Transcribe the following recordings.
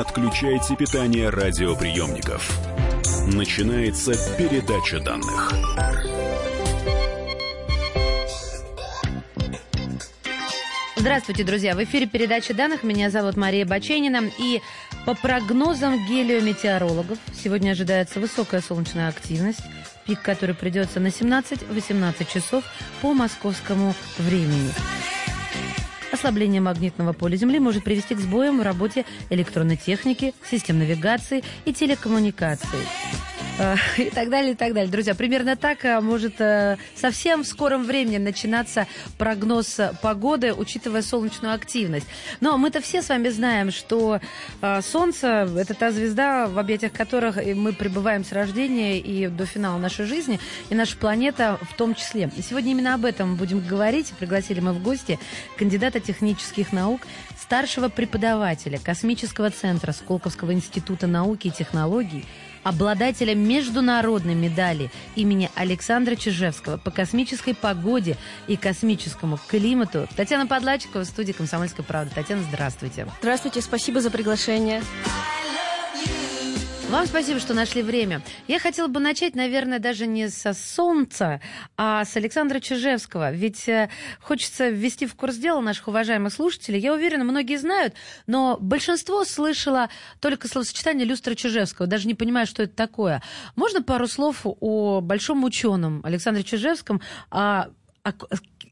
отключайте питание радиоприемников. Начинается передача данных. Здравствуйте, друзья! В эфире передача данных. Меня зовут Мария Баченина. И по прогнозам гелиометеорологов сегодня ожидается высокая солнечная активность, пик который придется на 17-18 часов по московскому времени. Ослабление магнитного поля Земли может привести к сбоям в работе электронной техники, систем навигации и телекоммуникаций. Э, и так далее, и так далее. Друзья, примерно так э, может э, совсем в скором времени начинаться прогноз погоды, учитывая солнечную активность. Но мы-то все с вами знаем, что Солнце – это та звезда, в объятиях которых мы пребываем с рождения и до финала нашей жизни, и наша планета в том числе. Сегодня именно об этом будем говорить. Пригласили мы в гости кандидата технических наук, старшего преподавателя Космического центра Сколковского института науки и технологий, обладателя международной медали имени Александра Чижевского по космической погоде и космическому климату Татьяна Подлачикова в студии «Комсомольской правды». Татьяна, здравствуйте. Здравствуйте, спасибо за приглашение. Вам спасибо, что нашли время. Я хотела бы начать, наверное, даже не со Солнца, а с Александра Чижевского. Ведь э, хочется ввести в курс дела наших уважаемых слушателей. Я уверена, многие знают, но большинство слышало только словосочетание люстра Чижевского, даже не понимая, что это такое. Можно пару слов о большом ученом Александре Чижевском, а, а,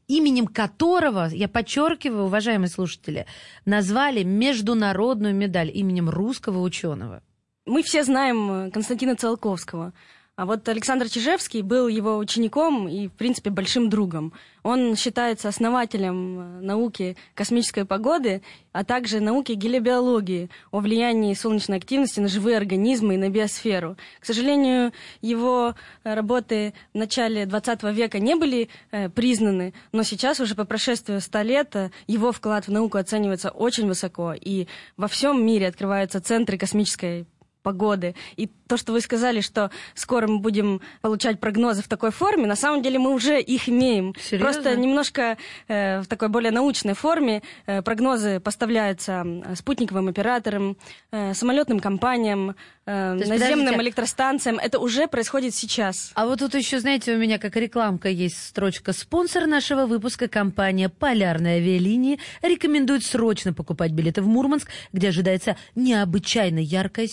именем которого, я подчеркиваю, уважаемые слушатели, назвали международную медаль именем русского ученого? Мы все знаем э, Константина Циолковского. А вот Александр Чижевский был его учеником и, в принципе, большим другом. Он считается основателем э, науки космической погоды, а также науки гелиобиологии о влиянии солнечной активности на живые организмы и на биосферу. К сожалению, его э, работы в начале 20 века не были признаны, но сейчас, уже по прошествию 100 лет, его вклад в науку оценивается очень высоко, и во всем мире открываются центры космической погоды. И то, что вы сказали, что скоро мы будем получать прогнозы в такой форме, на самом деле мы уже их имеем. Серьезно? Просто немножко э, в такой более научной форме э, прогнозы поставляются спутниковым операторам, э, самолетным компаниям, э, есть, наземным подождите. электростанциям. Это уже происходит сейчас. А вот тут еще, знаете, у меня как рекламка есть строчка. Спонсор нашего выпуска компания «Полярные авиалинии» рекомендует срочно покупать билеты в Мурманск, где ожидается необычайно яркое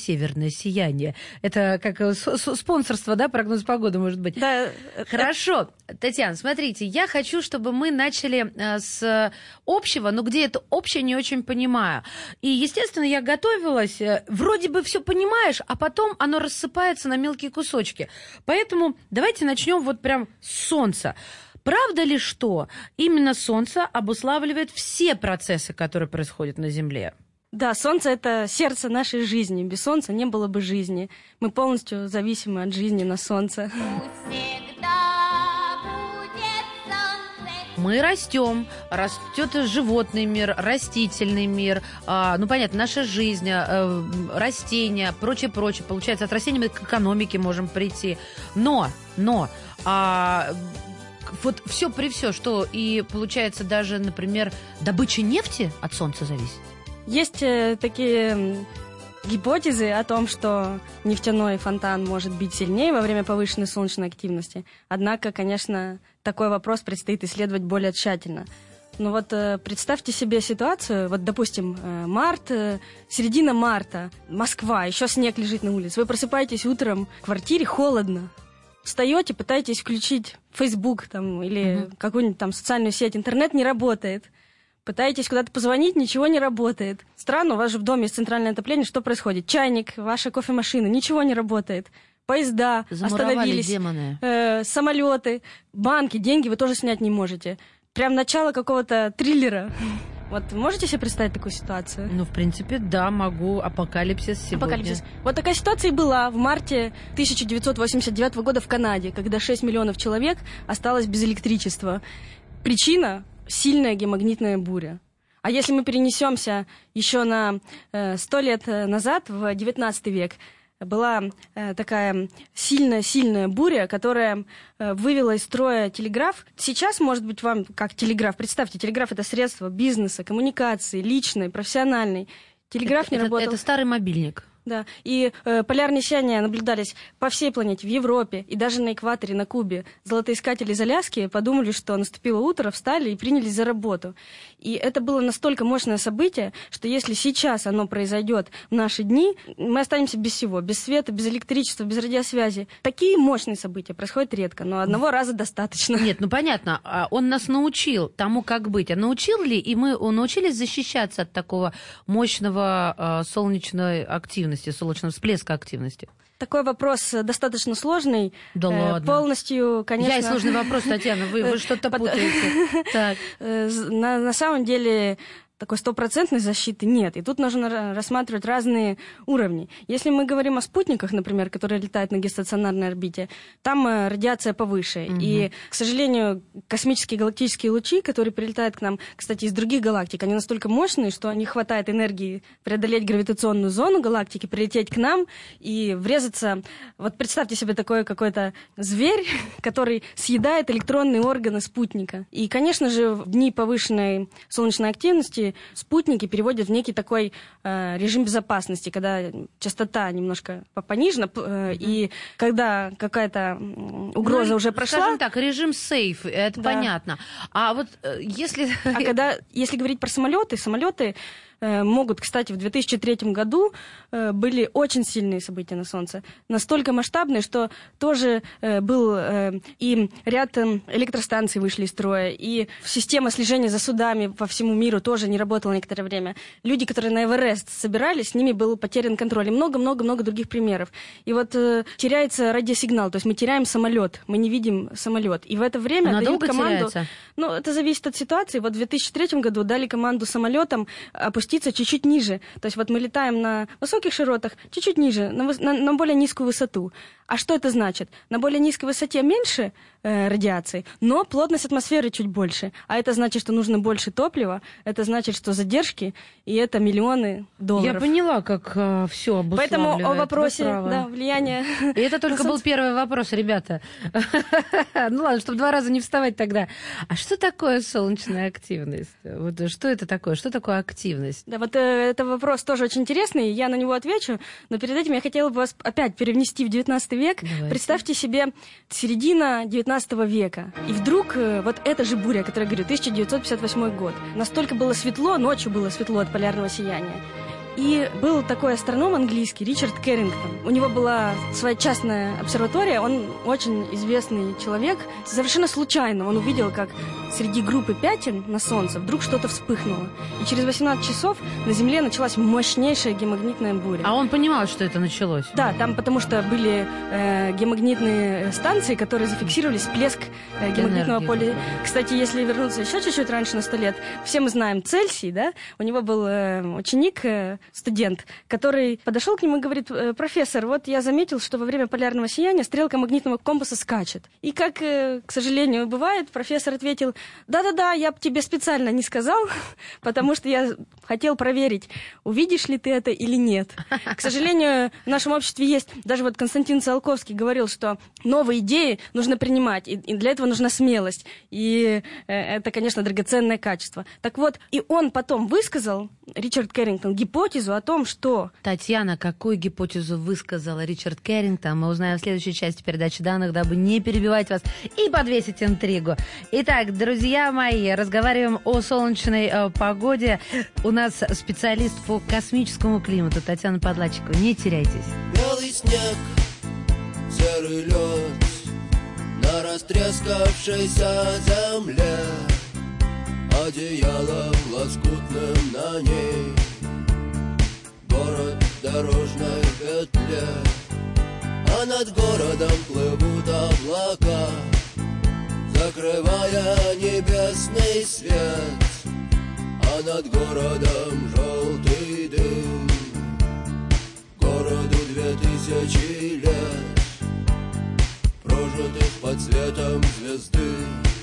северное сияние. Это как э, спонсорство, да, прогноз погоды, может быть? Да, э, Хорошо. Татьяна, смотрите, я хочу, чтобы мы начали э, с общего, но где это общее, не очень понимаю. И, естественно, я готовилась, вроде бы все понимаешь, а потом оно рассыпается на мелкие кусочки. Поэтому давайте начнем вот прям с солнца. Правда ли, что именно Солнце обуславливает все процессы, которые происходят на Земле? Да, солнце это сердце нашей жизни. Без солнца не было бы жизни. Мы полностью зависимы от жизни на солнце. Мы растем, растет животный мир, растительный мир, а, ну понятно, наша жизнь, э, растения, прочее, прочее. Получается, от растений мы к экономике можем прийти. Но, но, а, вот все при все, что и получается даже, например, добыча нефти от солнца зависит. Есть э, такие гипотезы о том, что нефтяной фонтан может бить сильнее во время повышенной солнечной активности. Однако, конечно, такой вопрос предстоит исследовать более тщательно. Ну вот э, представьте себе ситуацию, вот, допустим, э, март, середина марта, Москва, еще снег лежит на улице. Вы просыпаетесь утром, в квартире холодно. Встаете, пытаетесь включить Facebook там, или какую-нибудь там социальную сеть, интернет не работает. Пытаетесь куда-то позвонить, ничего не работает. Странно, у вас же в доме есть центральное отопление, что происходит? Чайник, ваша кофемашина, ничего не работает. Поезда Замуровали остановились, демоны. э, самолеты, банки, деньги вы тоже снять не можете. Прям начало какого-то триллера. Вот можете себе представить такую ситуацию? Ну, в принципе, да, могу. Апокалипсис сегодня. Апокалипсис. Вот такая ситуация и была в марте 1989 года в Канаде, когда 6 миллионов человек осталось без электричества. Причина – сильная геомагнитная буря. А если мы перенесемся еще на э, 100 лет э, назад, в 19 век, была э, такая сильная-сильная буря, которая вывела из строя телеграф. Сейчас, может быть, вам как телеграф, представьте, телеграф это средство бизнеса, коммуникации, личной, профессиональной. телеграф не это, работал. это старый мобильник. Да, и э, полярные сияния наблюдались по всей планете, в Европе и даже на экваторе, на Кубе. Золотоискатели из Аляски подумали, что наступило утро, встали и принялись за работу. И это было настолько мощное событие, что если сейчас оно произойдет в наши дни, мы останемся без всего, без света, без электричества, без радиосвязи. Такие мощные события происходят редко, но одного раза достаточно. Нет, ну понятно, а он нас научил тому, как быть. А научил ли, и мы научились защищаться от такого мощного э, солнечной активности, солнечного всплеска активности? Такой вопрос достаточно сложный. Да Э, ладно. Полностью, конечно... Я и сложный вопрос, Татьяна, вы, вы что-то путаете. Э, на самом деле такой стопроцентной защиты нет. И тут нужно ра- рассматривать разные уровни. Если мы говорим о спутниках, например, которые летают на геостационарной орбите, там э, радиация повыше. Мгм. И, к сожалению, космические галактические лучи, которые прилетают к нам, кстати, из других галактик, они настолько мощные, что не хватает энергии преодолеть гравитационную зону галактики, прилететь к нам и врезаться... Вот представьте себе такой какой-то зверь, который съедает электронные органы спутника. И, конечно же, в дни повышенной солнечной активности спутники переводят в некий такой э, режим безопасности, когда частота немножко по- понижена, э, и когда какая-то угроза Ну, уже прошла, Скажем так, режим сейф, это Да. понятно. А вот э, если... А когда, если говорить про самолеты, самолеты э, могут, кстати, в 2003 году э, были очень сильные события на Солнце, настолько масштабные, что тоже э, был э, и ряд э, электростанций вышли из строя, и система слежения за судами по всему миру тоже не работала некоторое время. Люди, которые на Эверест собирались, с ними был потерян контроль, и много-много-много других примеров. И вот э, теряется радиосигнал, то есть мы теряем самолет, мы не видим самолет, и в это время дают Надолго команду. теряется? Ну, это зависит от ситуации. Вот в 2003 году дали команду самолетам опуститься чуть-чуть ниже. То есть вот мы летаем на высоких широтах, чуть-чуть ниже, на, на- на более низкую высоту. А что это значит? На более низкой высоте меньше э, радиации, но плотность атмосферы чуть больше. А это значит, что нужно больше топлива, это значит, что задержки, и это миллионы долларов. Я поняла, как все обуславливает. Поэтому о вопросе да, влияния... И это только был первый вопрос, ребята. Ну ладно, чтобы два раза не вставать тогда. А что такое солнечная активность? Вот что это такое? Что такое активность? Да, вот э, это вопрос тоже очень интересный, я на него отвечу, но перед этим я хотела бы вас опять перенести в 19 век. Давайте. Представьте себе середина 19 века, и вдруг э, вот эта же буря, о говорю, 1958 год, настолько было светло, ночью было светло от полярного сияния. И был такой астроном английский, Ричард Керрингтон. У него была своя частная обсерватория, он очень известный человек. Совершенно случайно он увидел, как среди группы пятен на Солнце вдруг что-то вспыхнуло. И через 18 часов на Земле началась мощнейшая геомагнитная буря. А он понимал, что это началось? Да, там потому что были э, геомагнитные станции, которые зафиксировали всплеск э, геомагнитного Энергии. поля. Кстати, если вернуться еще чуть-чуть раньше на сто лет, все мы знаем Цельсий, да? У него был э, ученик, э, студент, который подошел к нему и говорит, «Э, профессор, вот я заметил, что во время полярного сияния стрелка магнитного компаса скачет. И как, э, к сожалению, бывает, профессор ответил, да-да-да, я тебе специально не сказал, потому что я хотел проверить, увидишь ли ты это или нет. К сожалению, в нашем обществе есть, даже вот Константин Циолковский говорил, что новые идеи нужно принимать, и, и для этого нужна смелость. И э, это, конечно, драгоценное качество. Так вот, и он потом высказал, Ричард Керрингтон, гипотезу о том, что Татьяна, какую гипотезу высказала Ричард Керрингтон, мы узнаем в следующей части передачи данных, дабы не перебивать вас и подвесить интригу. Итак, друзья мои, разговариваем о солнечной э, погоде. У нас специалист по космическому климату Татьяна Подлачикова. Не теряйтесь. Белый снег, серый лед На растрескавшейся земле Одеялом лоскутным на ней. Город дорожной петле А над городом плывут облака Закрывая небесный свет. А над городом желтый дым. Городу две тысячи лет Прожитых под светом звезды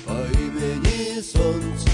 По имени Солнце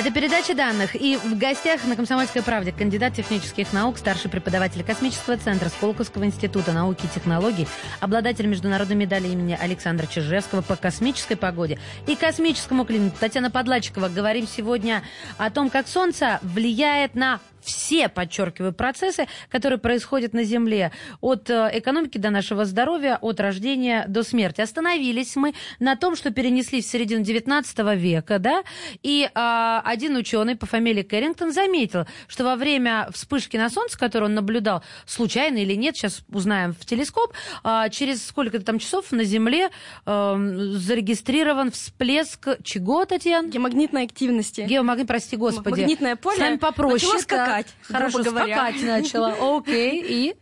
Это передача данных. И в гостях на «Комсомольской правде» кандидат технических наук, старший преподаватель Космического центра Сколковского института науки и технологий, обладатель международной медали имени Александра Чижевского по космической погоде и космическому климату Татьяна Подлачикова. Говорим сегодня о том, как Солнце влияет на все, подчеркиваю, процессы, которые происходят на Земле, от э, экономики до нашего здоровья, от рождения до смерти. Остановились мы на том, что перенеслись в середину 19 века, да, и а, один ученый по фамилии Кэррингтон заметил, что во время вспышки на Солнце, которую он наблюдал, случайно или нет, сейчас узнаем в телескоп, а, через сколько-то там часов на Земле а, зарегистрирован всплеск чего, Татьяна? Геомагнитной активности. Геомагнит, прости господи. Магнитное поле С нами попроще. начало скакать, Хорошо, говоря. скакать начала. Окей, и?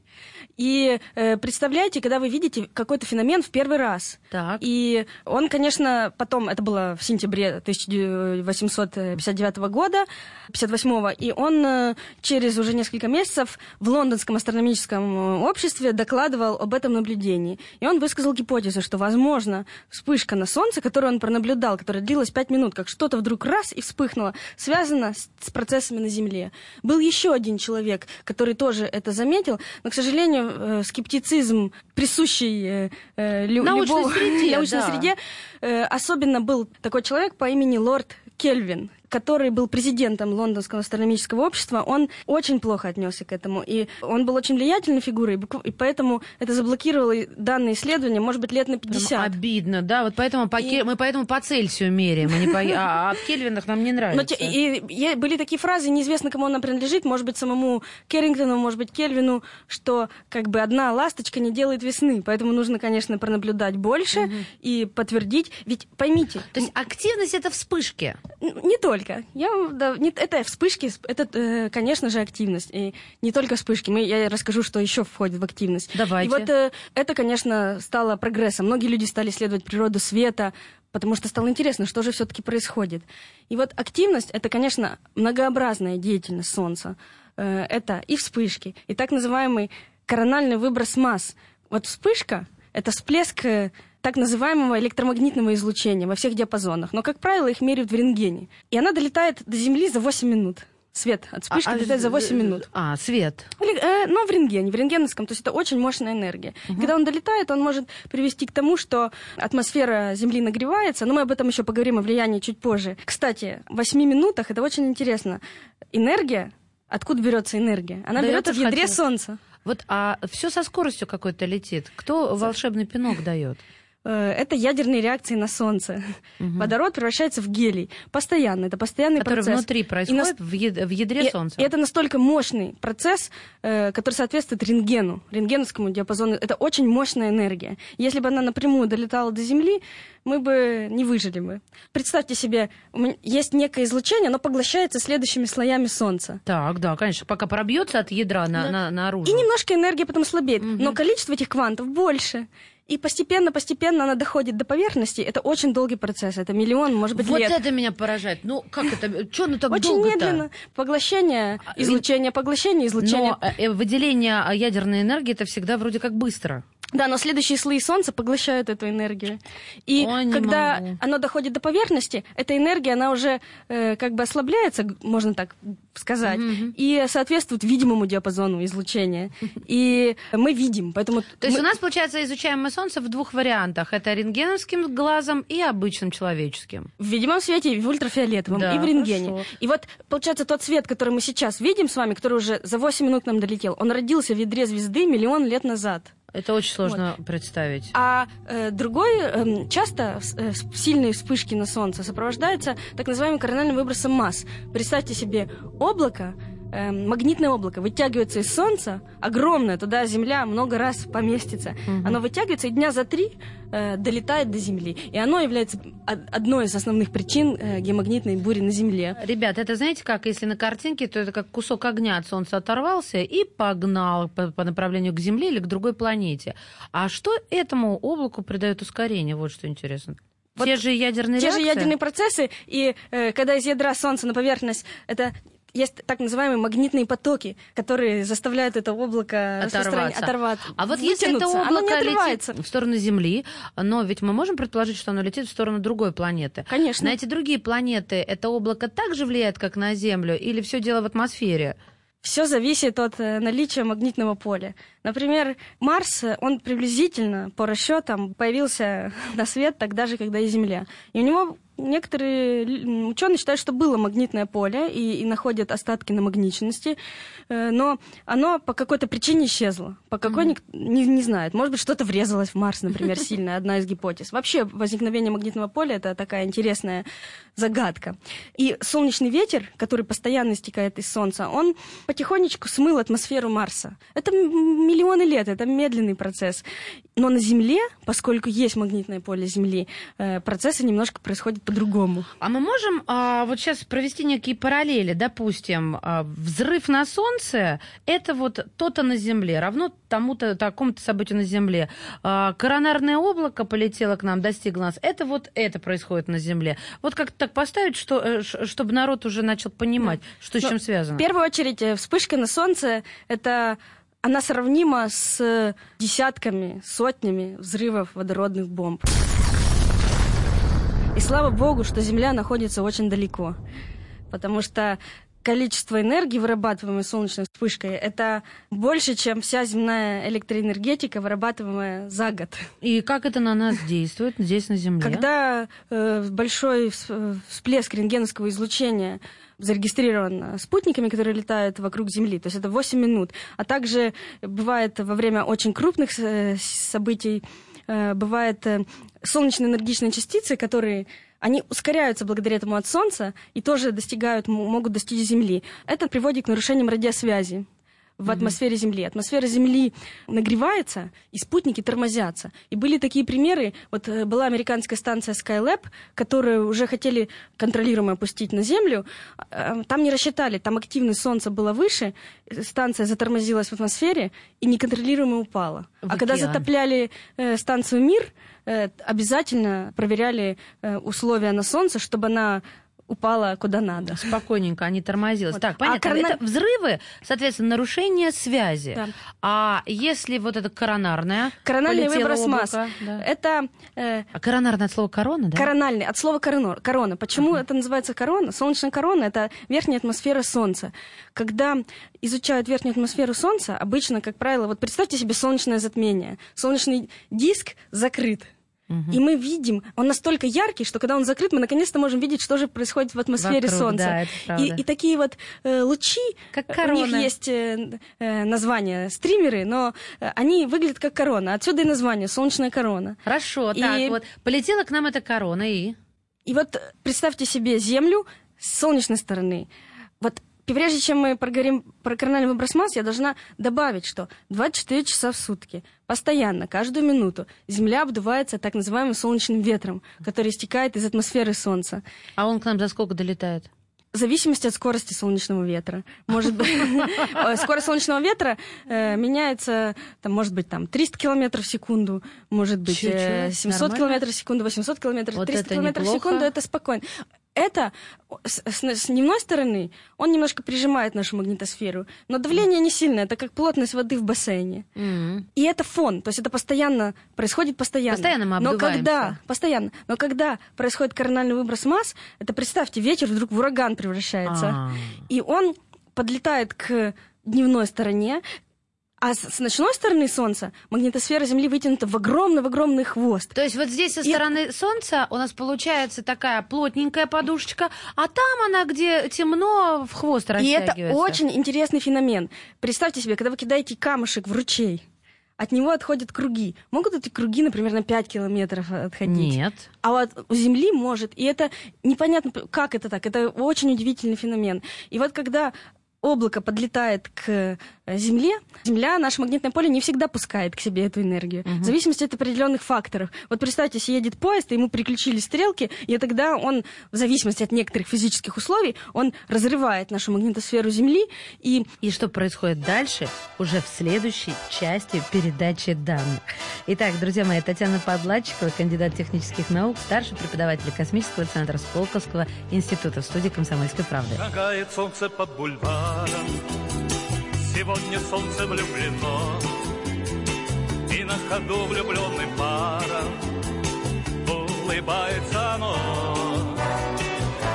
И э, представляете, когда вы видите какой-то феномен в первый раз. Так. И он, конечно, потом, это было в сентябре 1859 года, 58-го, и он э, через уже несколько месяцев в Лондонском астрономическом э, обществе докладывал об этом наблюдении. И он высказал гипотезу, что, возможно, вспышка на Солнце, которую он пронаблюдал, которая длилась 5 минут, как что-то вдруг раз и вспыхнуло, связана с, с процессами на Земле. Был еще один человек, который тоже это заметил, но, к сожалению, э, скептицизм, присущий э, э, лю- Научной любому- среде, научной да. среде, э, особенно был такой человек по имени Лорд Кельвин, который был президентом Лондонского астрономического общества, он очень плохо отнесся к этому. И он был очень влиятельной фигурой, и поэтому это заблокировало и данное исследование, может быть, лет на Прям 50. обидно, да, вот поэтому по И- мы поэтому по Цельсию меряем, а, не по... а, а в Кельвинах нам не Но нравится. те- и, и были такие фразы, неизвестно, кому она принадлежит, может быть, самому Керрингтону, может быть, Кельвину, что как бы одна ласточка не делает весны, поэтому нужно, конечно, пронаблюдать больше и подтвердить. Ведь поймите, То есть активность это вспышки. Не только. Я, да, не- это вспышки, сп- это, э, конечно же, активность. И не только вспышки. Мы, я расскажу, что еще входит в активность. Давайте. И вот э, это, конечно, стало прогрессом. Многие люди стали исследовать природу света, потому что стало интересно, что же все-таки происходит. И вот активность это, конечно, многообразная деятельность Солнца. Э, это и вспышки, и так называемый корональный выброс масс. Вот вспышка это всплеск так называемого электромагнитного излучения во всех диапазонах. Но, как правило, их меряют в рентгене. И она долетает до Земли за 8 минут. Свет от вспышки А- а долетает за 8 минут. А, свет. Или, э, но в рентгене, в рентгеновском, то есть это очень мощная энергия. Когда он долетает, он может привести к тому, что атмосфера Земли нагревается, но мы об этом еще поговорим о влиянии чуть позже. Кстати, в 8 минутах, это очень интересно, энергия, откуда берется энергия? Она Да, берется в ядре хотела. Солнца. Вот, а все со скоростью какой-то летит. Кто волшебный пинок дает? Э, Это ядерные реакции на Солнце. Водород превращается в гелий. Постоянно. Это постоянный Который процесс. внутри И нас- происходит в яд- в ядре И- Солнца. И это настолько мощный процесс, э, который соответствует рентгену, рентгеновскому диапазону. Это очень мощная энергия. Если бы она напрямую долетала до Земли, мы бы не выжили бы. Представьте себе, есть некое излучение, оно поглощается следующими слоями Солнца. Так, да, конечно, пока пробьется от ядра на, Да. на, наружу. И немножко энергия потом слабеет, но количество этих квантов больше. И постепенно-постепенно она доходит до поверхности. Это очень долгий процесс. Это миллион, может быть, вот лет. это меня поражает. Ну, как это? Что ну так Очень долго-то? медленно. Поглощение, А, излучение, поглощение, излучение. Но э, выделение э, ядерной энергии это всегда вроде как быстро. Да, но следующие слои Солнца поглощают эту энергию. И не когда могу. оно доходит до поверхности, эта энергия, она уже э, как бы ослабляется, можно так сказать, Мгм. и соответствуют видимому диапазону излучения. И мы видим, поэтому... То есть мы- у нас, получается, изучаем мы Солнце в двух вариантах. Это рентгеновским глазом и обычным человеческим. В видимом свете, и в ультрафиолетовом, Да, и в рентгене. хорошо. И вот, получается, тот свет, который мы сейчас видим с вами, который уже за 8 минут нам долетел, он родился в ядре звезды миллион лет назад. Это очень сложно представить. А э, другой, эм, часто э, сильные вспышки на Солнце сопровождаются так называемым корональным выбросом масс. Представьте себе облако, эм, магнитное облако вытягивается из Солнца, огромное, туда Земля много раз поместится. Оно вытягивается и дня за три э, долетает до Земли. И оно является од- одной из основных причин э, геомагнитной бури на Земле. Ребят, это знаете как, если на картинке, то это как кусок огня от Солнца оторвался и погнал по, по направлению к Земле или к другой планете. А что этому облаку придает ускорение? Вот что интересно. Вот Те же ядерные Те же реакции? ядерные процессы, и э, когда из ядра Солнца на поверхность, это есть так называемые магнитные потоки, которые заставляют это облако Оторваться. оторваться. А вот если это вытянуться, оно не облако отрывается. летит в сторону Земли, но ведь мы можем предположить, что оно летит в сторону другой планеты. Конечно. На эти другие планеты это облако также влияет, как на Землю, или все дело в атмосфере? Все зависит от э, наличия магнитного поля. Например, Марс, он приблизительно, по расчетам, появился на свет тогда же, когда и Земля. И у него некоторые ученые считают, что было магнитное поле и, и находят остатки намагниченности, э, но оно по какой-то причине исчезло. По какой ник- не, не знает. Может быть, что-то врезалось в Марс, например, сильно, одна из гипотез. Вообще, возникновение магнитного поля это такая интересная загадка. И солнечный ветер, который постоянно истекает из Солнца, он потихонечку смыл атмосферу Марса. Это миллионы лет, это медленный процесс. Но на Земле, поскольку есть магнитное поле Земли, э, процессы немножко происходят по-другому. А мы можем а, вот сейчас провести некие параллели. Допустим, а, взрыв на Солнце – это вот то-то на Земле, равно тому-то, такому-то событию на Земле. А, коронарное облако полетело к нам, достигло нас. Это вот это происходит на Земле. Вот как так поставить, что, э, чтобы народ уже начал понимать, что с Ну, чем В связано. первую очередь, э, вспышка на Солнце — это она сравнима с десятками, сотнями взрывов водородных бомб. И слава богу, что Земля находится очень далеко, потому что количество энергии, вырабатываемой солнечной вспышкой, это больше, чем вся земная электроэнергетика, вырабатываемая за год. И как это на нас действует здесь, на Земле? Когда э, большой вс- всплеск рентгеновского излучения зарегистрирован спутниками, которые летают вокруг Земли, то есть это 8 минут, а также бывает во время очень крупных э, событий, э, бывает э, солнечные энергичные частицы, которые они ускоряются благодаря этому от Солнца и тоже достигают, могут достичь Земли. Это приводит к нарушениям радиосвязи в атмосфере Земли. Атмосфера Земли нагревается, и спутники тормозятся. И были такие примеры. Вот э, была американская станция Skylab, которую уже хотели контролируемо опустить на Землю. Э, Там не рассчитали, там активность Солнца была выше, станция затормозилась в атмосфере и неконтролируемо упала. В а когда океан. затопляли э, станцию Мир, э, обязательно проверяли э, условия на Солнце, чтобы она упала куда надо. Спокойненько, они тормозились. Вот. Так, А понятно. корона- Это взрывы, соответственно, нарушение связи. Да. А если вот это коронарное? Корональный выброс масс. да. Это э, А коронарное от слова корона, да? Корональный, от слова корона. корона. Почему это называется корона? Солнечная корона — это верхняя атмосфера Солнца. Когда изучают верхнюю атмосферу Солнца, обычно, как правило, вот представьте себе солнечное затмение. Солнечный диск закрыт. Мгм. И мы видим, он настолько яркий, что когда он закрыт, мы наконец-то можем видеть, что же происходит в атмосфере Вокруг, Солнца. да, и, и такие вот э, лучи, Как у них корона. есть э, э, название стримеры, но э, они выглядят как корона. Отсюда и название солнечная корона. Хорошо, И- так вот. Полетела к нам эта корона и... И вот э, представьте себе Землю с солнечной стороны. Вот прежде чем мы проговорим про корональный выброс масс, я должна добавить, что 24 часа в сутки, постоянно, каждую минуту, Земля обдувается так называемым солнечным ветром, который истекает из атмосферы Солнца. А он к нам за сколько долетает? В зависимости от скорости солнечного ветра. Может быть, э, скорость солнечного ветра э, меняется, там, может быть, там 300 километров в секунду, может быть, э, Чё-чё? 700 Нормально? километров в секунду, 800 километров, Вот 300 это километров в секунду, это спокойно. Это с, с- с дневной стороны, он немножко прижимает нашу магнитосферу, но давление не сильное, это как плотность воды в бассейне. М. И это фон, то есть это постоянно происходит постоянно. Постоянно мы Но обдуваемся. когда, постоянно, но когда происходит корональный выброс масс, это представьте, ветер вдруг в ураган превращается. А. И он подлетает к дневной стороне, а с, с ночной стороны Солнца магнитосфера Земли вытянута в огромный-огромный хвост. То есть вот здесь со И- стороны Солнца у нас получается такая плотненькая подушечка, а там она, где темно, в хвост И растягивается. это очень интересный феномен. Представьте себе, когда вы кидаете камушек в ручей, от него отходят круги. Могут эти круги, например, на 5 километров отходить? Нет. А вот у Земли может. И это непонятно, как это так. Это очень удивительный феномен. И вот когда облако подлетает к э, Земле, Земля, наше магнитное поле не всегда пускает к себе эту энергию. В зависимости от определенных факторов. Вот представьте, если едет поезд, и ему приключили стрелки, и тогда он, в зависимости от некоторых физических условий, он разрывает нашу магнитосферу Земли, и И что происходит дальше, уже в следующей части передачи данных. Итак, друзья мои, Татьяна Подладчикова, кандидат технических наук, старший преподаватель Космического центра Сколковского института в студии «Комсомольской правды». Шагает солнце по Сегодня солнце влюблено И на ходу влюбленным паром Улыбается оно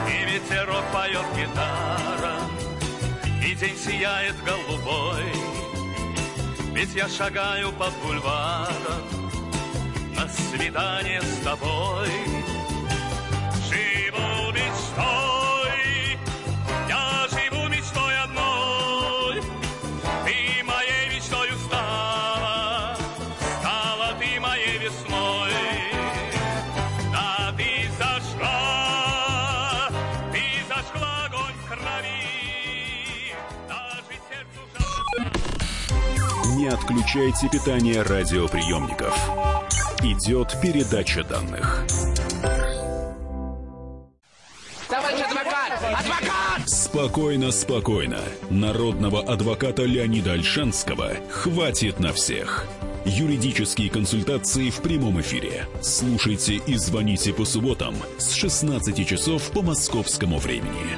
И ветерок поет гитара И день сияет голубой. Ведь я шагаю по бульварам На свидание с тобой. Живу мечтой отключайте питание радиоприемников. Идет передача данных. Товарищ адвокат! Адвокат! Спокойно, спокойно. Народного адвоката Леонида Альшанского хватит на всех. Юридические консультации в прямом эфире. Слушайте и звоните по субботам с 16 часов по московскому времени.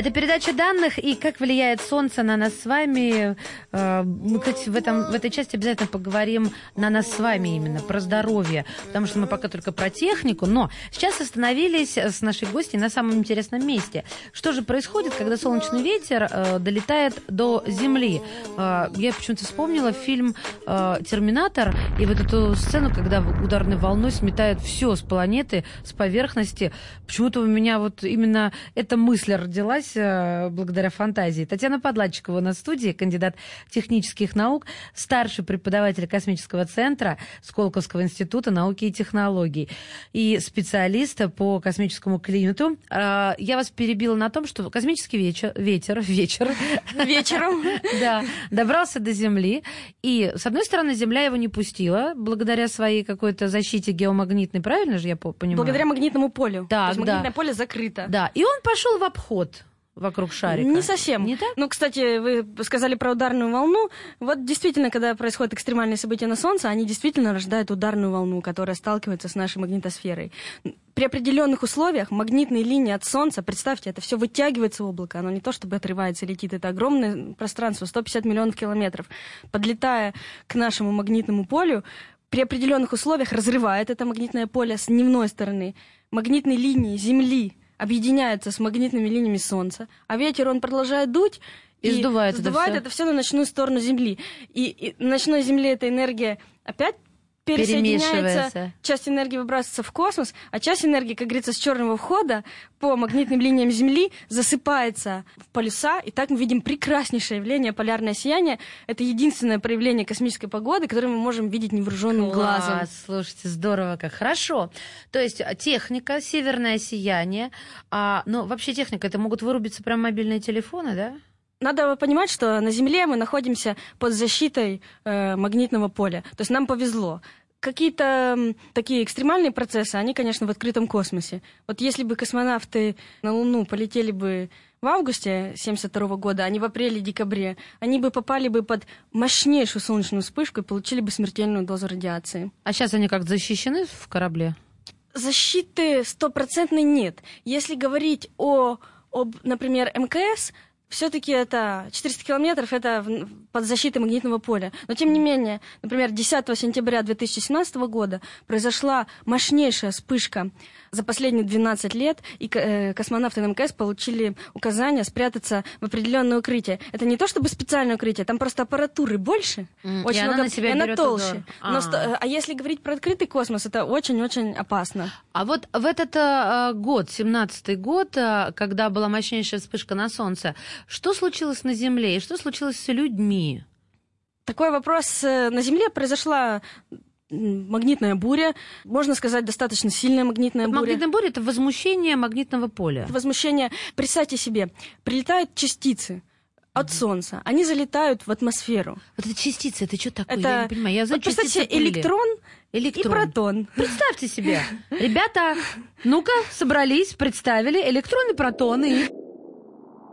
Это передача данных и как влияет Солнце на нас с вами. Э, Мы, кстати, в, этом, в этой части обязательно поговорим на нас с вами именно, про здоровье, потому что мы пока только про технику, но сейчас остановились с нашей гостьей на самом интересном месте. Что же происходит, когда солнечный ветер э, долетает до Земли? Э, я почему-то вспомнила фильм «Терминатор» и вот эту сцену, когда ударной волной сметает все с планеты, с поверхности. Почему-то у меня вот именно эта мысль родилась э, благодаря фантазии. Татьяна Подладчикова на студии, кандидат технических наук, старший преподаватель космического центра Сколковского института науки и технологий и специалист по космическому климату. Э, Я вас перебила на том, что космический вечер, ветер, вечер, вечером да, добрался до Земли. И, с одной стороны, Земля его не пустила, благодаря своей какой-то защите геомагнитной, правильно же я по- понимаю? благодаря магнитному полю. Есть да. магнитное поле закрыто. Да, и он пошел в обход вокруг шарика. Не совсем. Не так? Ну, кстати, вы сказали про ударную волну. Вот действительно, когда происходят экстремальные события на Солнце, они действительно рождают ударную волну, которая сталкивается с нашей магнитосферой. При определенных условиях магнитные линии от Солнца, представьте, это все вытягивается в облако, оно не то чтобы отрывается летит, это огромное пространство, 150 миллионов километров. Подлетая к нашему магнитному полю, при определенных условиях разрывает это магнитное поле с дневной стороны. Магнитные линии Земли объединяются с магнитными линиями Солнца, а ветер, он продолжает дуть, И сдувает это сдувает всё. это все на ночную сторону Земли. И, и на ночной Земле эта энергия опять пересоединяется, часть энергии выбрасывается в космос, а часть энергии, как говорится, с черного входа по магнитным линиям Земли засыпается в полюса, и так мы видим прекраснейшее явление полярное сияние. Это единственное проявление космической погоды, которое мы можем видеть невооруженным глазом. Класс, слушайте, здорово как. Хорошо. То есть а, техника, северное сияние. А, ну, вообще техника, это могут вырубиться прям мобильные телефоны, да? Надо понимать, что на Земле мы находимся под защитой э, магнитного поля. То есть нам повезло. Какие-то такие экстремальные процессы, они, конечно, в открытом космосе. Вот если бы космонавты на Луну полетели бы в августе 72 года, а не в апреле-декабре, они бы попали бы под мощнейшую солнечную вспышку и получили бы смертельную дозу радиации. А сейчас они как защищены в корабле? Защиты стопроцентной нет. Если говорить о, об, например, МКС, все-таки это 400 километров, это в- под защитой магнитного поля. Но тем не менее, например, 10 сентября 2017 года произошла мощнейшая вспышка за последние 12 лет, и э, космонавты МКС получили указание спрятаться в определенное укрытие. Это не то чтобы специальное укрытие, там просто аппаратуры больше, и очень она много, на себя и она толще. Но А. сто- э, а если говорить про открытый космос, это очень-очень опасно. А вот в этот э, год, 17-й год, э, когда была мощнейшая вспышка на Солнце, что случилось на Земле и что случилось с людьми? Такой вопрос. э, На Земле произошла магнитная буря, можно сказать, достаточно сильная магнитная буря. Магнитная буря это возмущение магнитного поля. Возмущение. Представьте себе, прилетают частицы от Солнца, они залетают в атмосферу. Вот эти частицы, это что такое? Это, Я не понимаю. Я знаю вот представьте электрон, Электрон. и протон. Представьте себе. Ребята, ну-ка, собрались, представили электроны, протоны. и-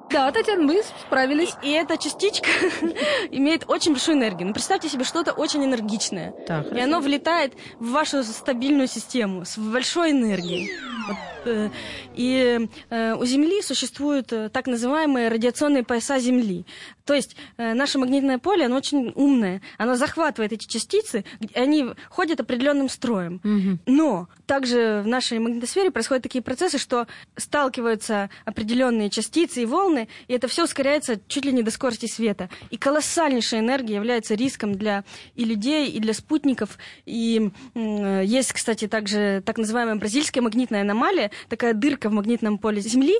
Да, Татьяна, мы справились. И, и эта частичка имеет очень большую энергию. Ну, представьте себе что-то очень энергичное. Так, И оно влетает в вашу стабильную систему с большой энергией. Вот, э, и э, у Земли существуют э, так называемые радиационные пояса Земли. То есть э, наше магнитное поле, оно очень умное. Оно захватывает эти частицы, они ходят определенным строем. Мгм. Но также в нашей магнитосфере происходят такие процессы, что сталкиваются определенные частицы и волны, и это все ускоряется чуть ли не до скорости света. И колоссальнейшая энергия является риском для и людей, и для спутников. И м, есть, кстати, также так называемая бразильская магнитная аномалия, такая дырка в магнитном поле Земли,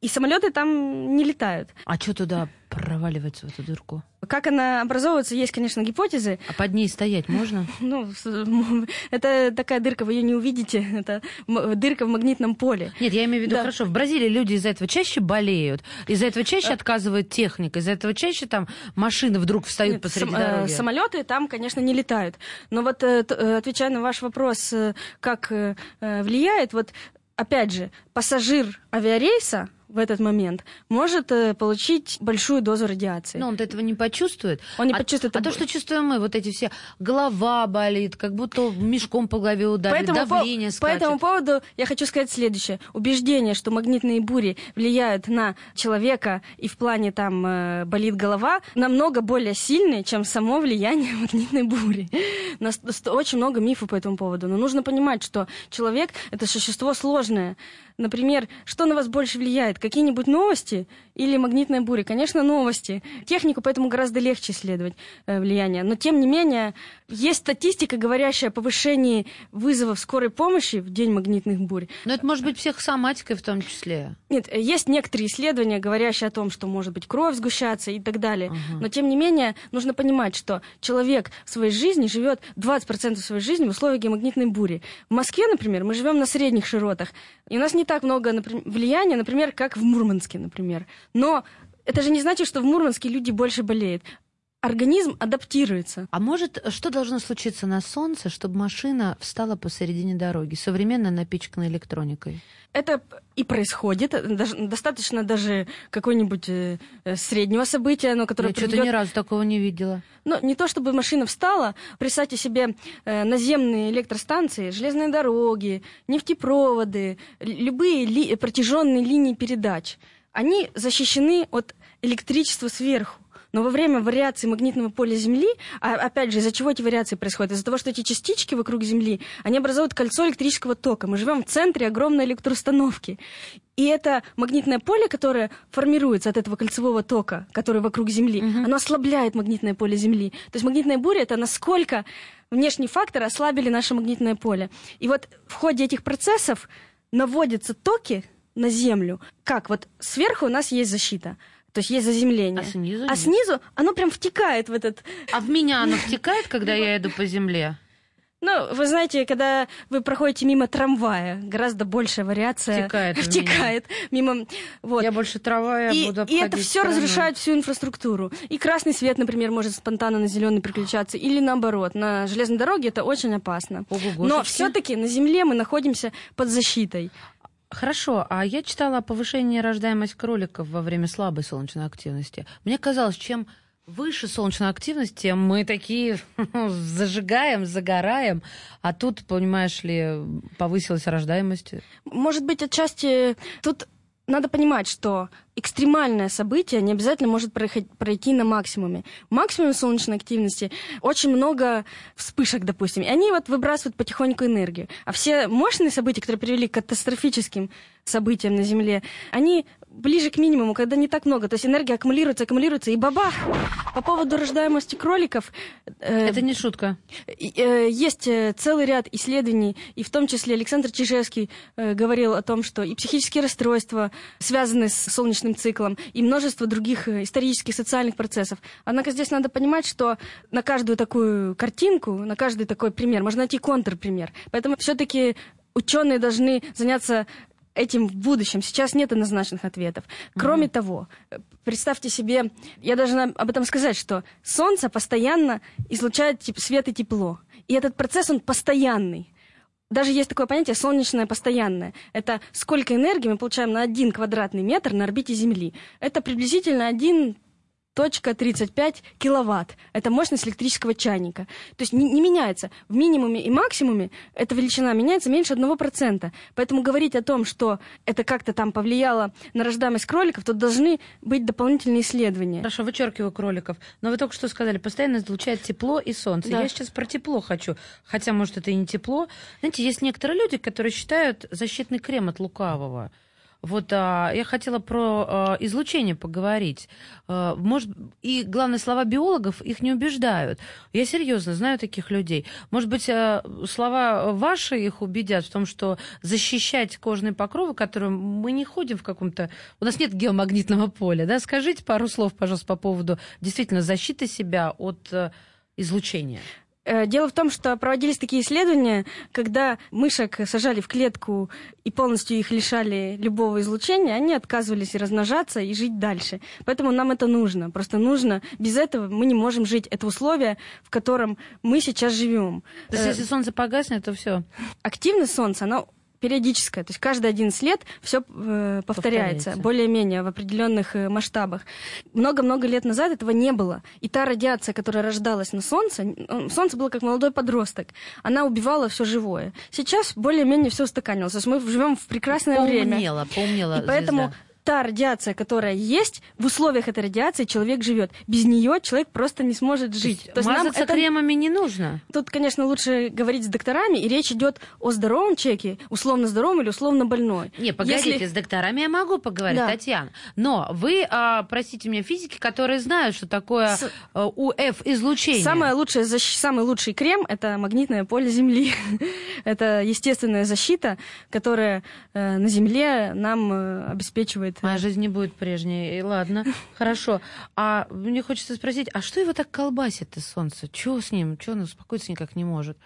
и самолеты там не летают. А что туда проваливается в эту дырку? Как она образовывается, есть, конечно, гипотезы. А под ней стоять можно? Ну, это такая дырка, вы ее не увидите. Это дырка в магнитном поле. Нет, я имею в виду, Да. хорошо, в Бразилии люди из-за этого чаще болеют, из-за этого Э. чаще отказывает техника, из-за этого чаще там машины вдруг встают Нет, посреди сам- э, дороги. самолеты там, конечно, не летают. Но вот э, э, отвечая на ваш вопрос, э, как э, э, влияет, вот опять же, пассажир авиарейса в этот момент может э, получить большую дозу радиации. Но он этого не почувствует. Он не а, почувствует. А то, что чувствуем мы, вот эти все, голова болит, как будто мешком по голове ударили, по, давление по скачет. этому поводу я хочу сказать следующее. Убеждение, что магнитные бури влияют на человека и в плане там э, болит голова, намного более сильные, чем само влияние магнитной бури. У нас очень много мифов по этому поводу. Но нужно понимать, что человек — это существо сложное. Например, что на вас больше влияет? Какие-нибудь новости или магнитная буря? Конечно, новости. Технику поэтому гораздо легче исследовать э, влияние. Но, тем не менее, есть статистика, говорящая о повышении вызовов скорой помощи в день магнитных бурь. Но это может быть психосоматикой в том числе. Нет, э, есть некоторые исследования, говорящие о том, что может быть кровь сгущаться и так далее. Ага. Но, тем не менее, нужно понимать, что человек в своей жизни живет 20% своей жизни в условиях геомагнитной бури. В Москве, например, мы живем на средних широтах, и у нас не так много например, влияния, например, как в Мурманске, например. Но это же не значит, что в Мурманске люди больше болеют. Организм адаптируется. А может, что должно случиться на солнце, чтобы машина встала посередине дороги, современно напичканной электроникой? Это и происходит. Достаточно даже какой-нибудь э, э, среднего события, но которое Я что-то приведет ни разу такого не видела. Ну, не то чтобы машина встала, представьте себе э, наземные электростанции, железные дороги, нефтепроводы, любые ли- протяженные линии передач. Они защищены от электричества сверху. Но во время вариации магнитного поля Земли, а опять же, из-за чего эти вариации происходят? Из-за того, что эти частички вокруг Земли, они образуют кольцо электрического тока. Мы живем в центре огромной электроустановки. И это магнитное поле, которое формируется от этого кольцевого тока, который вокруг Земли, оно ослабляет магнитное поле Земли. То есть магнитная буря — это насколько внешние факторы ослабили наше магнитное поле. И вот в ходе этих процессов наводятся токи на Землю. Как? Вот сверху у нас есть защита, то есть есть заземление. А снизу А нет. снизу оно прям втекает в этот... А в меня оно втекает, когда я иду по земле? Ну, вы знаете, когда вы проходите мимо трамвая, гораздо большая вариация Втекает втекает мимо... Вот. Я больше трава, я и, буду и это все стороной. разрушает всю инфраструктуру. И красный свет, например, может спонтанно на зеленый переключаться, или наоборот. На железной дороге это очень опасно. Но все-таки на Земле мы находимся под защитой. Хорошо, а я читала о повышении рождаемости кроликов во время слабой солнечной активности. Мне казалось, чем выше солнечная активность, тем мы такие зажигаем, загораем, а тут, понимаешь ли, повысилась рождаемость. Может быть, отчасти тут надо понимать, что экстремальное событие не обязательно может пройти на максимуме. В максимуме солнечной активности очень много вспышек, допустим, и они вот выбрасывают потихоньку энергию. А все мощные события, которые привели к катастрофическим событиям на Земле, они ближе к минимуму, когда не так много. То есть энергия аккумулируется, аккумулируется, и бабах! По поводу рождаемости кроликов... э, Это не шутка. э, Есть э, целый ряд исследований, и в том числе Александр Чижевский э, говорил о том, что и психические расстройства связаны с солнечным циклом, и множество других э, исторических, социальных процессов. Однако здесь надо понимать, что на каждую такую картинку, на каждый такой пример можно найти контрпример. Поэтому все-таки ученые должны заняться этим в будущем. Сейчас нет однозначных ответов. Кроме того, э, представьте себе, я должна об этом сказать, что Солнце постоянно излучает тип- свет и тепло. И этот процесс, он постоянный. Даже есть такое понятие солнечное постоянное. Это сколько энергии мы получаем на один квадратный метр на орбите Земли. Это приблизительно 1,35 киловатт. Это мощность электрического чайника. То есть не, не меняется. В минимуме и максимуме эта величина меняется меньше 1%. Поэтому говорить о том, что это как-то там повлияло на рождаемость кроликов, то должны быть дополнительные исследования. Хорошо, вычеркиваю кроликов. Но вы только что сказали, постоянно излучает тепло и солнце. Да. Я сейчас про тепло хочу. Хотя, может, это и не тепло. Знаете, есть некоторые люди, которые считают защитный крем от лукавого. Вот а, я хотела про а, излучение поговорить. А, может, и главное, слова биологов их не убеждают. Я серьезно знаю таких людей. Может быть, а, слова ваши их убедят в том, что защищать кожные покровы, которые мы не ходим в каком-то... У нас нет геомагнитного поля, да? Скажите пару слов, пожалуйста, по поводу действительно защиты себя от э, излучения. Э, Дело в том, что проводились такие исследования, когда мышек сажали в клетку и полностью их лишали любого излучения, они отказывались размножаться, и жить дальше. Поэтому нам это нужно. Просто нужно. Без этого мы не можем жить. Это условие, в котором мы сейчас живем. То есть, Э, если солнце погаснет, то все. активность Солнца, она периодическая, то есть каждые 11 лет все повторяется, Повторяется. более-менее в определенных э, масштабах. Много-много лет назад этого не было. И та радиация, которая рождалась на Солнце, н- Солнце было как молодой подросток, она убивала все живое. Сейчас более-менее все устаканилось. То есть мы живем в прекрасное время. Поумнела, поумнела И поэтому звезда. Та радиация, которая есть, в условиях этой радиации человек живет. Без нее человек просто не сможет жить. То есть нам мазаться это- кремами не нужно. Тут, конечно, лучше говорить с докторами, и речь идет о здоровом человеке, условно здоровом или условно больной. Не, погодите, Если- с докторами я могу поговорить, Да. Татьяна. Но вы, а, простите меня, физики, которые знают, что такое С- а, УФ-излучение. Самое лучшее, защ- самый лучший крем – это магнитное поле Земли. это естественная защита, которая э, на Земле нам э, обеспечивает... э, Моя жизнь не будет прежней. И ладно, хорошо. А мне хочется спросить, а что его так колбасит-то солнце? Чего с ним? Чего он успокоиться никак не может?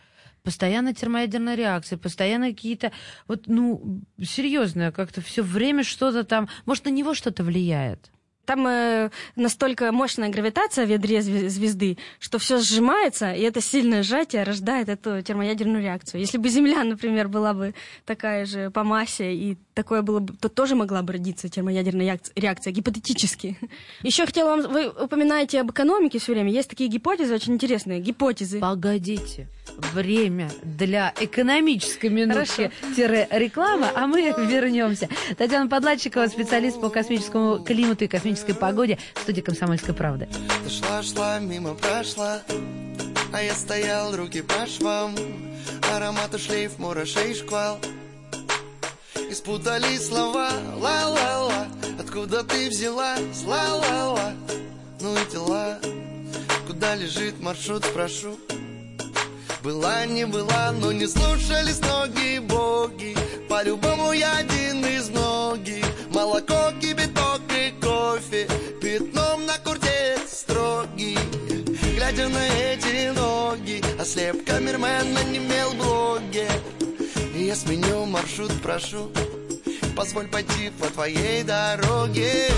Постоянно термоядерная реакция, постоянно какие-то... Вот, ну, серьезно, как-то все время что-то там... Может, на него что-то влияет? Там э, настолько мощная гравитация в ядре зве- звезды, что все сжимается, и это сильное сжатие рождает эту термоядерную реакцию. Если бы Земля, например, была бы такая же по массе, и такое было бы, то тоже могла бы родиться термоядерная реакция, гипотетически. Еще хотела вам... Вы упоминаете об экономике все время. Есть такие гипотезы очень интересные. Гипотезы. Погодите. Время для экономической минутки-рекламы, а мы вернемся. Татьяна Подлатчикова, специалист по космическому климату и космической погоде в студии «Комсомольской правды». Ты шла, шла, мимо прошла А я стоял, руки по швам Аромат и шлейф, мурашей шквал И спутали слова. Ла-ла-ла. Откуда ты взялась? Ла-ла-ла. Ну и дела. Куда лежит маршрут, спрошу была, не была, но не слушались ноги боги. По-любому я один из многих. Молоко, кипяток и кофе Пятном на курте строгий Глядя на эти ноги Ослеп камермен, онемел блоге. Я сменю маршрут, прошу Позволь пойти по твоей дороге.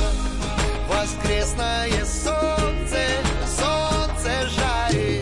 Воскресное солнце, солнце жарит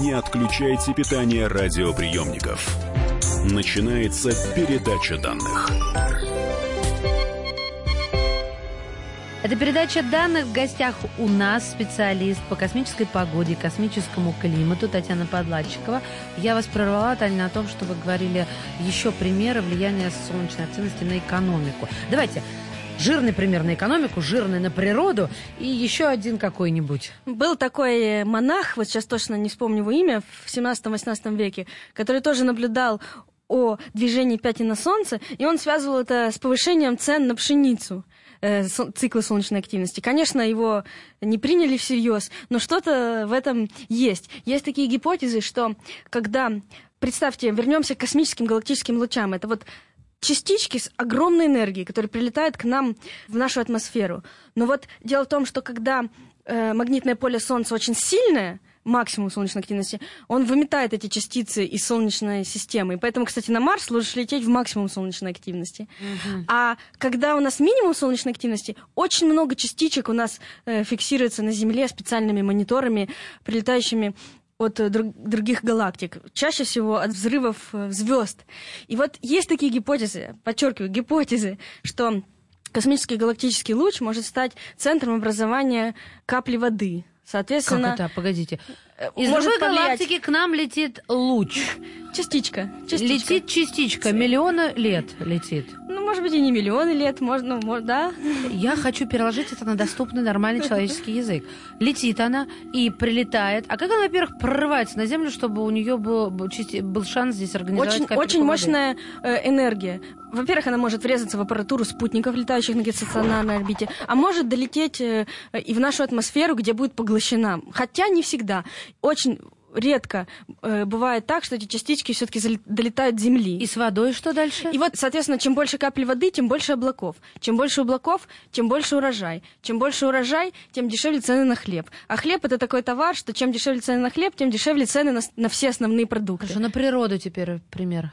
Не отключайте питание радиоприемников. Начинается передача данных. Это передача данных. В гостях у нас специалист по космической погоде космическому климату Татьяна Подладчикова. Я вас прервала, Таня, на том, что вы говорили еще примеры влияния солнечной активности на экономику. Давайте, жирный пример на экономику, жирный на природу и еще один какой-нибудь. Был такой монах, вот сейчас точно не вспомню его имя, в 17-18 веке, который тоже наблюдал о движении пятен на Солнце, и он связывал это с повышением цен на пшеницу э, цикла солнечной активности. Конечно, его не приняли всерьез, но что-то в этом есть. Есть такие гипотезы, что когда, представьте, вернемся к космическим галактическим лучам, это вот частички с огромной энергией, которые прилетают к нам в нашу атмосферу. Но вот дело в том, что когда э, магнитное поле Солнца очень сильное, максимум солнечной активности, он выметает эти частицы из солнечной системы. И поэтому, кстати, на Марс лучше лететь в максимум солнечной активности. А когда у нас минимум солнечной активности, очень много частичек у нас э, фиксируется на Земле специальными мониторами, прилетающими от э, друг- других галактик, чаще всего от взрывов звезд. И вот есть такие гипотезы, подчеркиваю, гипотезы, что космический галактический луч может стать центром образования капли воды. Соответственно, Как это? Погодите. Э, Из может другой повлиять- галактики к нам летит луч. частичка, частичка. Летит частичка, миллиона лет летит. Ну, может быть, и не миллионы лет, можно, ну, да. Я хочу переложить это на доступный нормальный человеческий язык. Летит она и прилетает. А как она, во-первых, прорывается на Землю, чтобы у нее был, был, шанс здесь организовать Очень, очень мощная э, энергия. Во-первых, она может врезаться в аппаратуру спутников, летающих на геостационарной орбите, а может долететь э, и в нашу атмосферу, где будет поглощена. Хотя не всегда. Очень редко э, бывает так, что эти частички все-таки долетают до Земли. И с водой что дальше? И вот, соответственно, чем больше капель воды, тем больше облаков. Чем больше облаков, тем больше урожай. Чем больше урожай, тем дешевле цены на хлеб. А хлеб это такой товар, что чем дешевле цены на хлеб, тем дешевле цены на, на все основные продукты. Хорошо, на природу теперь пример.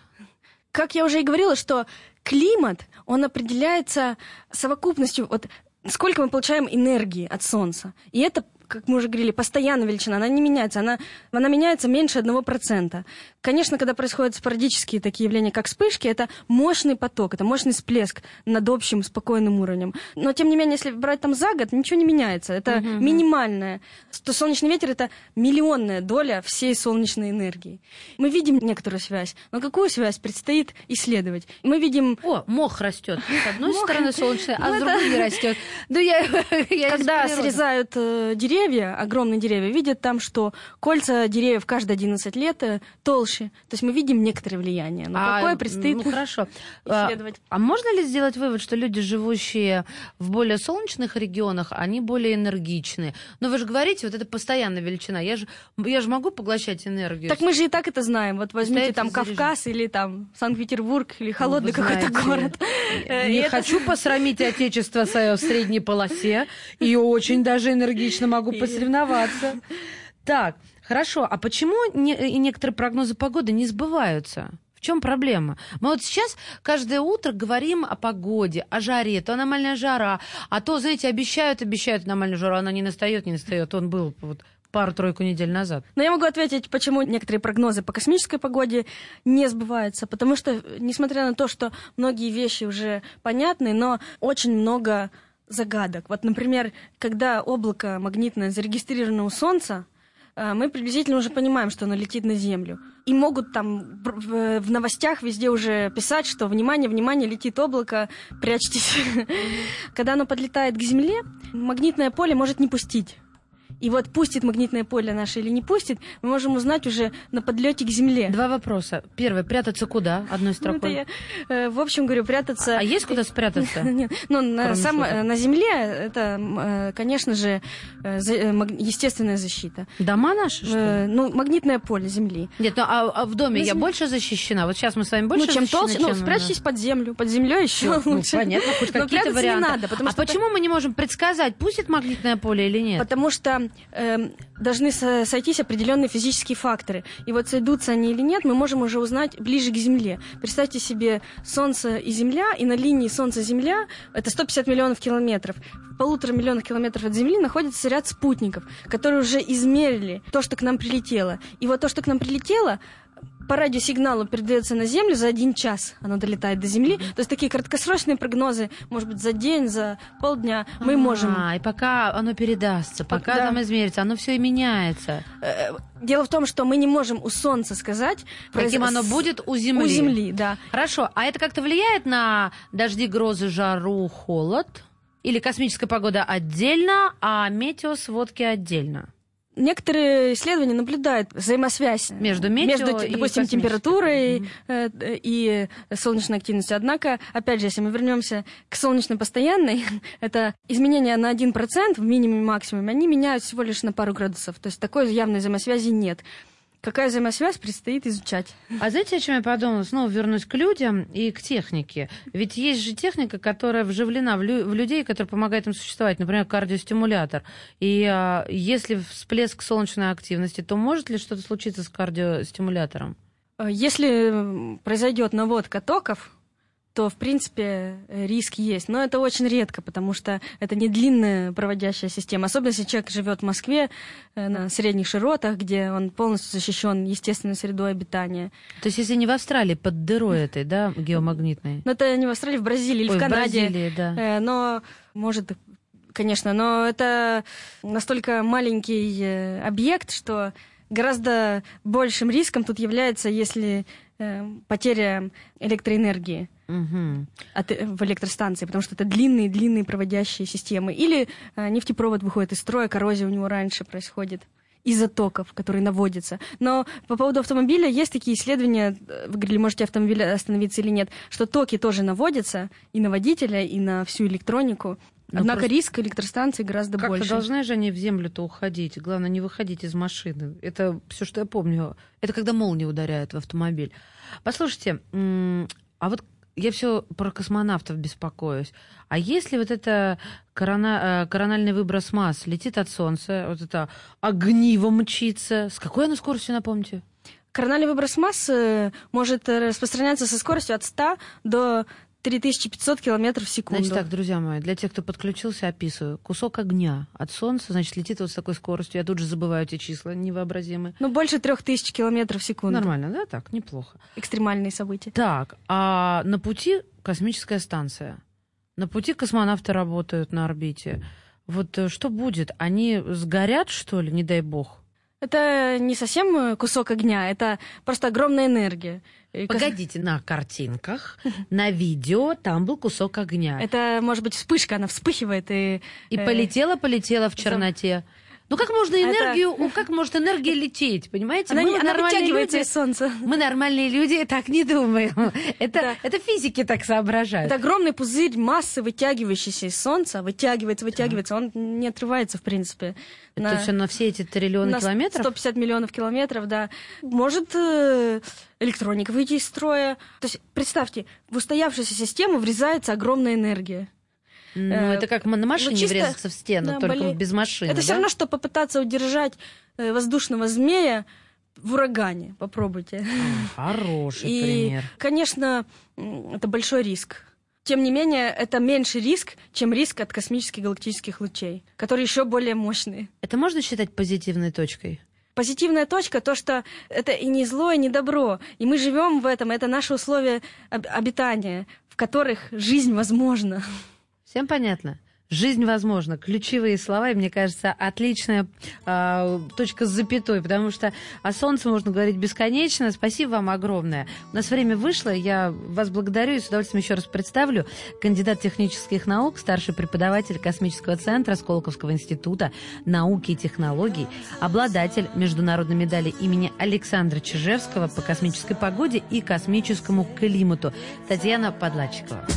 Как я уже и говорила, что климат, он определяется совокупностью, вот сколько мы получаем энергии от Солнца. И это как мы уже говорили, постоянная величина, она не меняется, она, она меняется меньше 1%. Конечно, когда происходят спорадические такие явления, как вспышки, это мощный поток, это мощный всплеск над общим спокойным уровнем. Но, тем не менее, если брать там за год, ничего не меняется. Это Мгм. минимальное. То солнечный ветер — это миллионная доля всей солнечной энергии. Мы видим некоторую связь, но какую связь предстоит исследовать? Мы видим... О, мох растет. С одной стороны солнечный, а Ну, с это- другой не растет. Ну, Когда срезают э, деревья, огромные деревья, видят там, что кольца деревьев каждые 11 лет э, толще. То есть мы видим некоторое влияние. Но А, какое предстоит Ну, хорошо. А, исследовать? А можно ли сделать вывод, что люди, живущие в более солнечных регионах, они более энергичны? Но вы же говорите, вот это постоянная величина. Я же, я же могу поглощать энергию. Так мы же и так это знаем. Вот возьмите Стоите там за режим. Кавказ или там Санкт-Петербург или Ну, холодный вы какой-то город. Э, Не хочу посрамить отечество свое в средней полосе. И очень даже энергично могу посоревноваться. Так, хорошо. А почему не- некоторые прогнозы погоды не сбываются? В чем проблема? Мы вот сейчас каждое утро говорим о погоде, о жаре, то аномальная жара, а то, знаете, обещают, обещают аномальную жару, она не настает, не настает. Он был вот пару-тройку недель назад. Но я могу ответить, почему некоторые прогнозы по космической погоде не сбываются. Потому что, несмотря на то, что многие вещи уже понятны, но очень много загадок. Вот, например, когда облако магнитное зарегистрировано у Солнца, э, мы приблизительно уже понимаем, что оно летит на Землю. И могут там в новостях везде уже писать, что внимание, внимание, летит облако, прячьтесь. Когда оно подлетает к Земле, магнитное поле может не пустить. И вот пустит магнитное поле наше или не пустит, мы можем узнать уже на подлете к Земле. Два вопроса. Первый, прятаться куда? Одной Ну, строкой. я, э, в общем, говорю, прятаться... А есть куда спрятаться? Нет, ну, на, Земле это, э, конечно же, э, естественная защита. Дома наши, Ну, магнитное поле Земли. Нет, ну а, а в доме я больше защищена? Вот сейчас мы с вами больше ну, чем толще, ну, спрячьтесь под землю. Под землей еще Ну, лучше. понятно, хоть какие-то варианты. не надо, потому а почему мы не можем предсказать, пустит магнитное поле или нет? Потому что эм, должны со- сойтись определенные физические факторы. И вот сойдутся они или нет, мы можем уже узнать ближе к Земле. Представьте себе Солнце и Земля, и на линии Солнце-Земля это 150 миллионов километров. В полутора миллионах километров от Земли находится ряд спутников, которые уже измерили то, что к нам прилетело. И вот то, что к нам прилетело, по радиосигналу передается на Землю за один час. Оно долетает до Земли. То есть такие краткосрочные прогнозы, может быть, за день, за полдня мы можем А, и пока оно передастся, пока Да. там измерится, оно все и меняется. Э, Дело в том, что мы не можем у Солнца сказать, Каким произ- оно будет у Земли. У Земли, да. Хорошо, а это как-то влияет на дожди, грозы, жару, холод? Или космическая погода отдельно, а метеосводки отдельно? Некоторые исследования наблюдают взаимосвязь Между метео между, и допустим, космической температурой э, и солнечной активностью. Однако, опять же, если мы вернемся к солнечной постоянной, это изменения на 1% в минимуме и максимуме, они меняют всего лишь на пару градусов. То есть такой явной взаимосвязи нет. Какая взаимосвязь, предстоит изучать. А знаете, о чем я подумала? Снова вернусь к людям и к технике. Ведь есть же техника, которая вживлена в, лю- в людей, которая помогает им существовать, например, кардиостимулятор. И а, если всплеск солнечной активности, то может ли что-то случиться с кардиостимулятором? Э, Если произойдет наводка токов, то, в принципе, э, риск есть. Но это очень редко, потому что это не длинная проводящая система. Особенно, если человек живет в Москве э, на средних широтах, где он полностью защищен естественной средой обитания. То есть, если не в Австралии, под дырой этой, да, геомагнитной? Но это не в Австралии, в Бразилии или Ой, в Канаде. Бразилии, да. Э, Но может, конечно, но это настолько маленький объект, что гораздо большим риском тут является, если потеря электроэнергии Мгм. от, э, в электростанции, потому что это длинные-длинные проводящие системы. Или э, нефтепровод выходит из строя, коррозия у него раньше происходит из-за токов, которые наводятся. Но по поводу автомобиля есть такие исследования, э, вы говорили, можете автомобиль остановиться или нет, что токи тоже наводятся и на водителя, и на всю электронику. Ну, Однако просто риск электростанции гораздо Как-то больше. должны же они в землю-то уходить. Главное, не выходить из машины. Это все, что я помню. Это когда молния ударяет в автомобиль. Послушайте, а вот я все про космонавтов беспокоюсь. А если вот это корона- э, корональный выброс масс летит от Солнца, вот это огниво мчится, с какой оно скоростью, напомните? Корональный выброс массы может э, распространяться со скоростью от 100 до 3500 километров в секунду. Значит так, друзья мои, для тех, кто подключился, описываю. Кусок огня от Солнца, значит, летит вот с такой скоростью. Я тут же забываю эти числа невообразимые. Ну, больше 3000 километров в секунду. Нормально, да? Так, неплохо. Экстремальные события. Так, а на пути космическая станция. На пути космонавты работают на орбите. Вот э, что будет? Они сгорят, что ли, не дай бог? Это не совсем э, кусок огня, это просто огромная энергия. Погодите, на картинках, на видео там был кусок огня. Это, может быть, вспышка, она вспыхивает и... И э, полетела-полетела в черноте. Ну как можно Это- энергию, у- как может энергия лететь, понимаете? Она, Мы она вытягивается люди- из солнца. Мы нормальные люди так не думаем. Это, Да. это физики так соображают. Это огромный пузырь массы, вытягивающийся из солнца, вытягивается, вытягивается, он не отрывается, в принципе. Это все на все эти триллионы на километров? 150 миллионов километров, да. Может э, электроника выйти из строя. То есть, представьте, в устоявшуюся систему врезается огромная энергия. Ну, Э, это как на машине ну, чисто- врезаться в стену, да, только боле- без машины. Это все да? равно, что попытаться удержать э, воздушного змея в урагане. Попробуйте. А, Хороший И, пример. конечно, это большой риск. Тем не менее, это меньший риск, чем риск от космических галактических лучей, которые еще более мощные. Это можно считать позитивной точкой? Позитивная точка то, что это и не зло, и не добро. И мы живем в этом, это наши условия об- обитания, в которых жизнь возможна. Всем понятно? Жизнь возможна. Ключевые слова, и мне кажется, отличная э, точка с запятой, потому что о солнце можно говорить бесконечно. Спасибо вам огромное. У нас время вышло, я вас благодарю и с удовольствием еще раз представлю. Кандидат технических наук, старший преподаватель Космического центра Сколковского института науки и технологий, обладатель международной медали имени Александра Чижевского по космической погоде и космическому климату Татьяна Подлатчикова.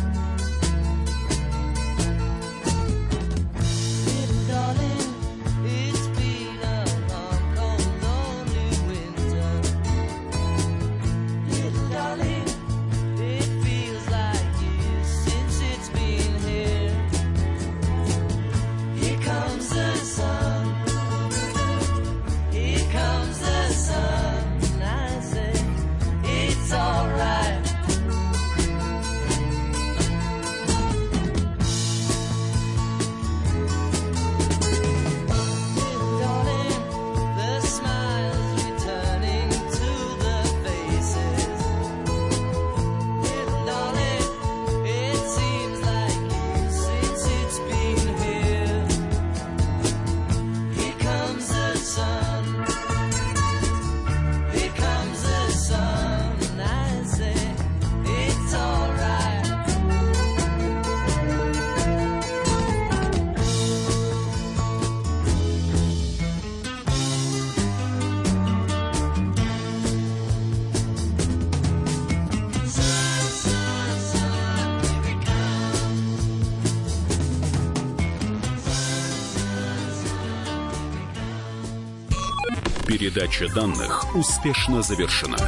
Передача данных успешно завершена.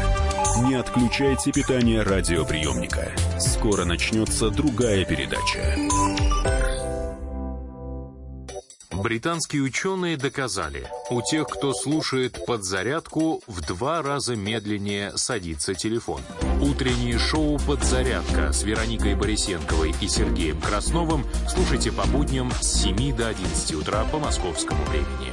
Не отключайте питание радиоприемника. Скоро начнется другая передача. Британские ученые доказали, у тех, кто слушает подзарядку, в два раза медленнее садится телефон. Утреннее шоу «Подзарядка» с Вероникой Борисенковой и Сергеем Красновым слушайте по будням с 7 до 11 утра по московскому времени.